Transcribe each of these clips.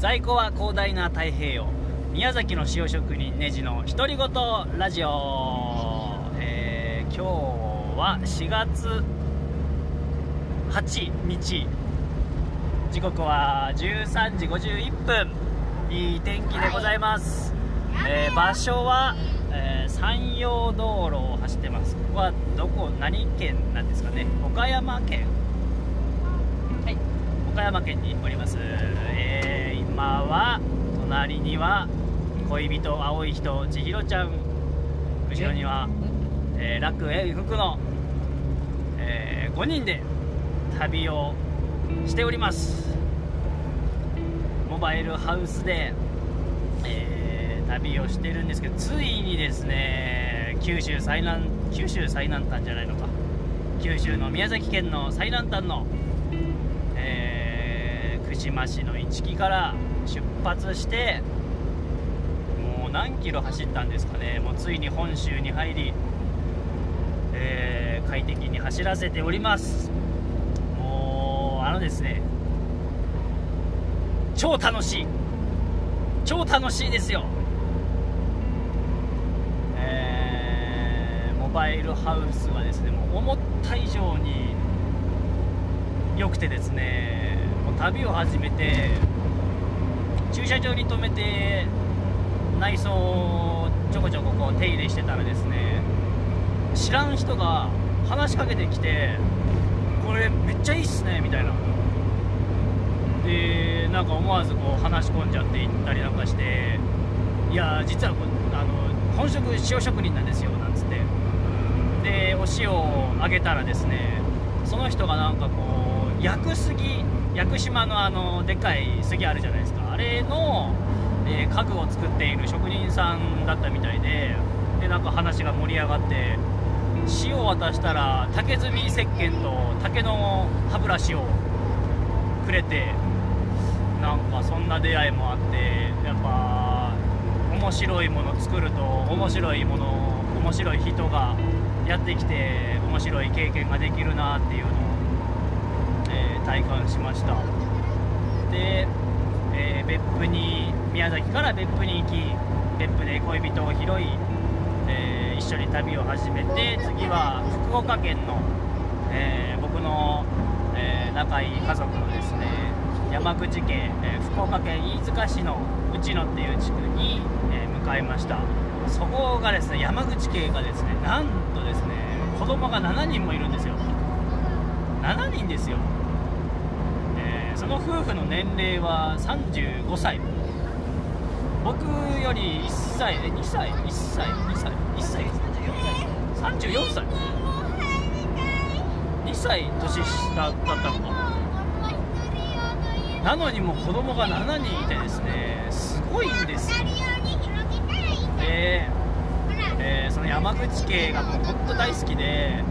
在庫は広大な太平洋。宮崎の塩職人ネジの独り言ラジオ、えー今日は4月8日。時刻は13時51分。いい天気でございます、えー場所は、えー山陽道路を走ってます。ここはどこ？何県なんですかね？岡山県。はい。岡山県におります、えーは隣には恋人青い人千尋ちゃん。後ろには、えー楽園福の、え5人で旅をしております。モバイルハウスで、えー旅をしてるんですけどついにですね九州最南九州最南端じゃないのか。九州の宮崎県の最南端の、え串間市の市木から出発してもう何キロ走ったんですかね。もうついに本州に入り、えー快適に走らせております。もうあのですね超楽しい。超楽しいですよ。えーモバイルハウスはですねもう思った以上に良くてですねもう旅を始めて駐車場に止めて内装をちょこちょここう手入れしてたらですね知らん人が話しかけてきてこれめっちゃいいっすねみたいな。でなんか思わずこう話し込んじゃっていったりなんかしていや実はこあの本職塩職人なんですよなんつって。でお塩をあげたらですねその人がなんかこう屋久杉屋久島のあのでかい杉あるじゃないですか。あれの、えー家具を作っている職人さんだったみたいででなんか話が盛り上がって塩を渡したら竹炭石鹸と竹の歯ブラシをくれてなんかそんな出会いもあってやっぱ面白いもの作ると面白いもの面白い人がやってきて面白い経験ができるなっていうのを、えー体感しました。で、別府に宮崎から別府に行き別府で恋人を拾い、えー一緒に旅を始めて次は福岡県の、えー僕の、えー仲いい家族のですね山口県、え福岡県飯塚市の内野っていう地区に、えー向かいました。そこがですね山口県がですねなんとですね子供が7人もいるんですよ。7人ですよ、その夫婦の年齢は35歳。僕より1歳え2歳？1歳？2歳？1歳？34歳。2歳年下だったのか。なのにもう子供が7人いてですねすごいんですよ。で、えーその山口家がもう本当大好きで、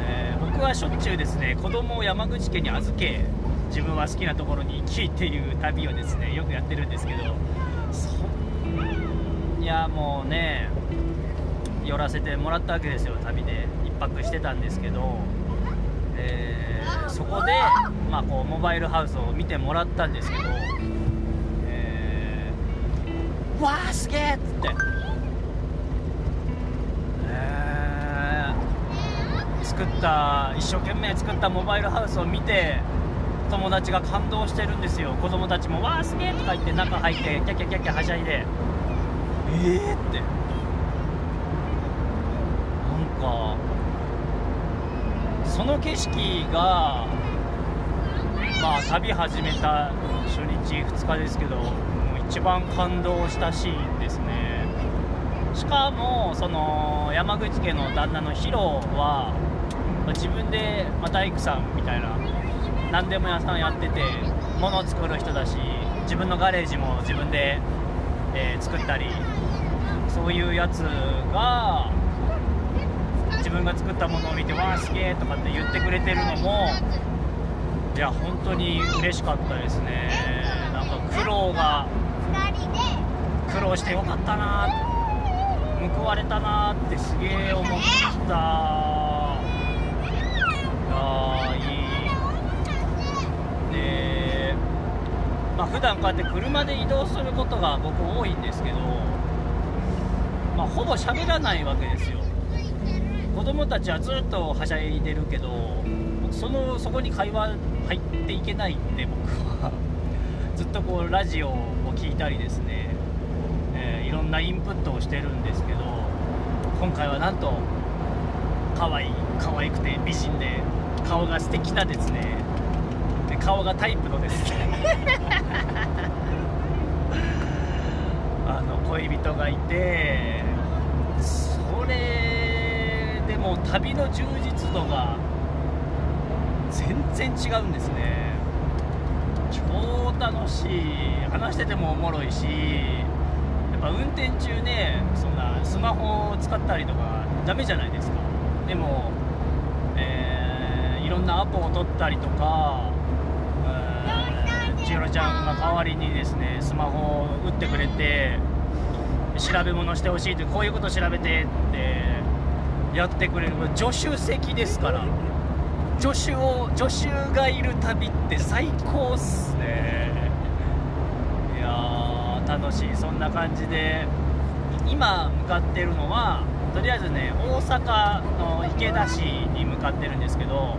えー僕はしょっちゅうですね子供を山口家に預け自分は好きなところに行きっていう旅をですねよくやってるんですけどそいやもうね寄らせてもらったわけですよ旅で。1泊してたんですけど、えーそこで、まあ、こうモバイルハウスを見てもらったんですけど、えー、わあすげえっつって、えー作った一生懸命作ったモバイルハウスを見て友達が感動してるんですよ。子供たちも「わあすげえ!」とか言って中入ってキャキャキャキャはしゃいで。えーって。なんかその景色がまあ旅始めた初日2日ですけど一番感動したシーンですね。しかもその山口家の旦那のヒロは自分で、まあ、大工さんみたいな何でも屋さんやってて物を作る人だし自分のガレージも自分で、えー作ったりそういうやつが自分が作ったものを見てわあすげえとかって言ってくれてるのもいや本当に嬉しかったですね。なんか苦労が苦労してよかったな報われたなってすげえ思ったいやーいいで、まあ、普段こうやって車で移動することが僕多いんですけど、まあ、ほぼ喋らないわけですよ。子供たちはずっとはしゃいでるけどそのそこに会話入っていけないんで僕は ずっとこうラジオを聴いたりですね、えー、いろんなインプットをしてるんですけど今回はなんと可愛い可愛くて美人で顔が素敵なですね顔がタイプのですね。あの恋人がいてそれでも旅の充実度が全然違うんですね。超楽しい。話しててもおもろいしやっぱ運転中ねそんなスマホを使ったりとかダメじゃないですか。でも、えー、いろんなアポを取ったりとか千尋ちゃんが代わりにですねスマホを打ってくれて調べ物してほしいってこういうこと調べてってやってくれる助手席ですから。助手を助手がいる旅って最高っすね。いや楽しい。そんな感じで今向かってるのはとりあえずね大阪の池田市に向かってるんですけど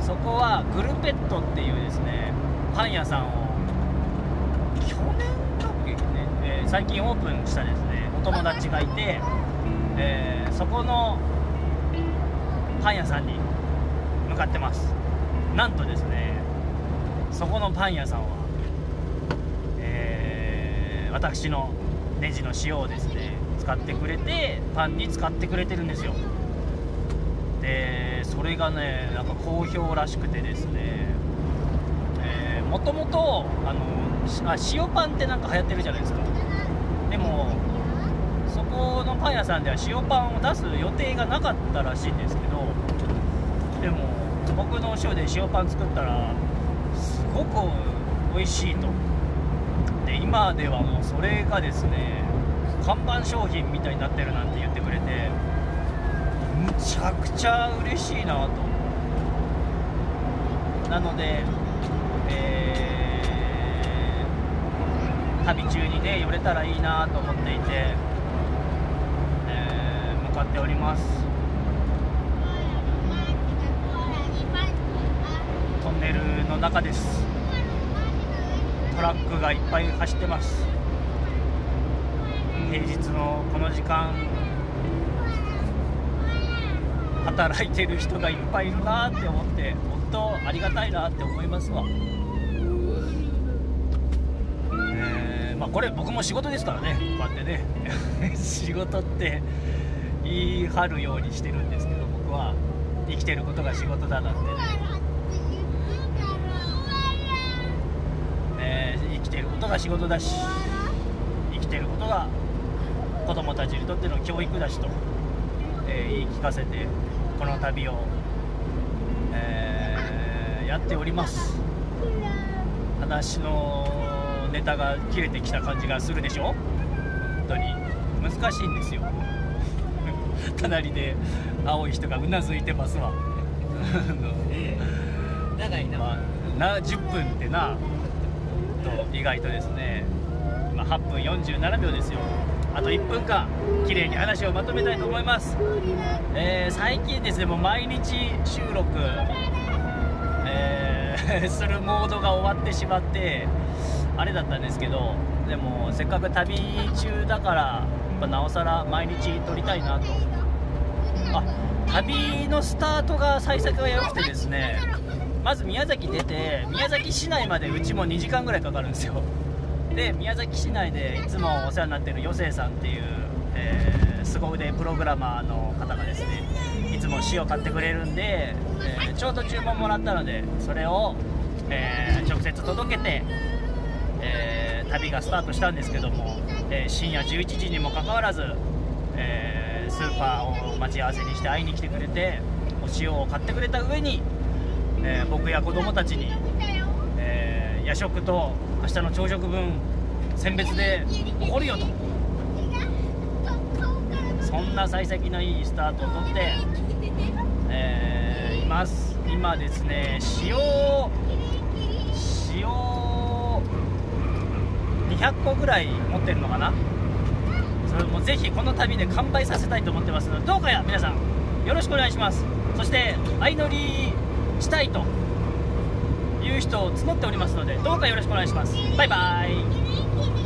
そこはグルペットっていうですねパン屋さんを年だっけね、えー、最近オープンしたですねお友達がいて、えー、そこのパン屋さんに向かってます。なんとですねそこのパン屋さんは、えー、私のネジの塩をですね使ってくれてパンに使ってくれてるんですよ。でそれがねなんか好評らしくてですねもともとあのあ塩パンってなんか流行ってるじゃないですか。でもそこのパン屋さんでは塩パンを出す予定がなかったらしいんですけどでも僕の塩で塩パン作ったらすごく美味しいと。で今ではもうそれがですね看板商品みたいになってるなんて言ってくれてむちゃくちゃ嬉しいなと。なのでえー、旅中にね寄れたらいいなと思っていて、えー、向かっております。トンネルの中です。トラックがいっぱい走ってます。平日のこの時間働いてる人がいっぱいいるなって思って本当ありがたいなって思いますわ。まあ、これ僕も仕事ですからねこうやってね。仕事って言い張るようにしてるんですけど僕は生きてることが仕事だなんてね。生きてることが仕事だし生きてることが子供たちにとっての教育だしと、えー、言い聞かせてこの旅を、えー、やっております。話のネタが切れてきた感じがするでしょ？本当に。難しいんですよ。隣で青い人がうなずいてますわ。長いな、まあ、な10分ってな。と意外とですね、まあ、8分47秒ですよ。あと1分間綺麗に話をまとめたいと思います、えー、最近ですねもう毎日収録、えー、するモードが終わってしまってあれだったんですけどでもせっかく旅中だからやっぱなおさら毎日撮りたいなと。あ旅のスタートが幸先が良くてですねまず宮崎出て宮崎市内までうちも2時間ぐらいかかるんですよ。で宮崎市内でいつもお世話になってる余生さんっていう、えー、凄腕プログラマーの方がですねいつも塩買ってくれるんで、えー、ちょうど注文もらったのでそれを、えー、直接届けてえー、旅がスタートしたんですけども、えー、深夜11時にもかかわらず、えー、スーパーを待ち合わせにして会いに来てくれてお塩を買ってくれた上に、え僕や子供たちに、え夜食と明日の朝食分選別でおごるよと。そんな幸先のいいスタートをとって、えいます。今ですね塩塩200個ぐらい持ってるのかな？それもぜひこの旅で完売させたいと思ってますのでどうかや皆さんよろしくお願いします。そして相乗りしたいという人を募っておりますのでどうかよろしくお願いします。バイバイ。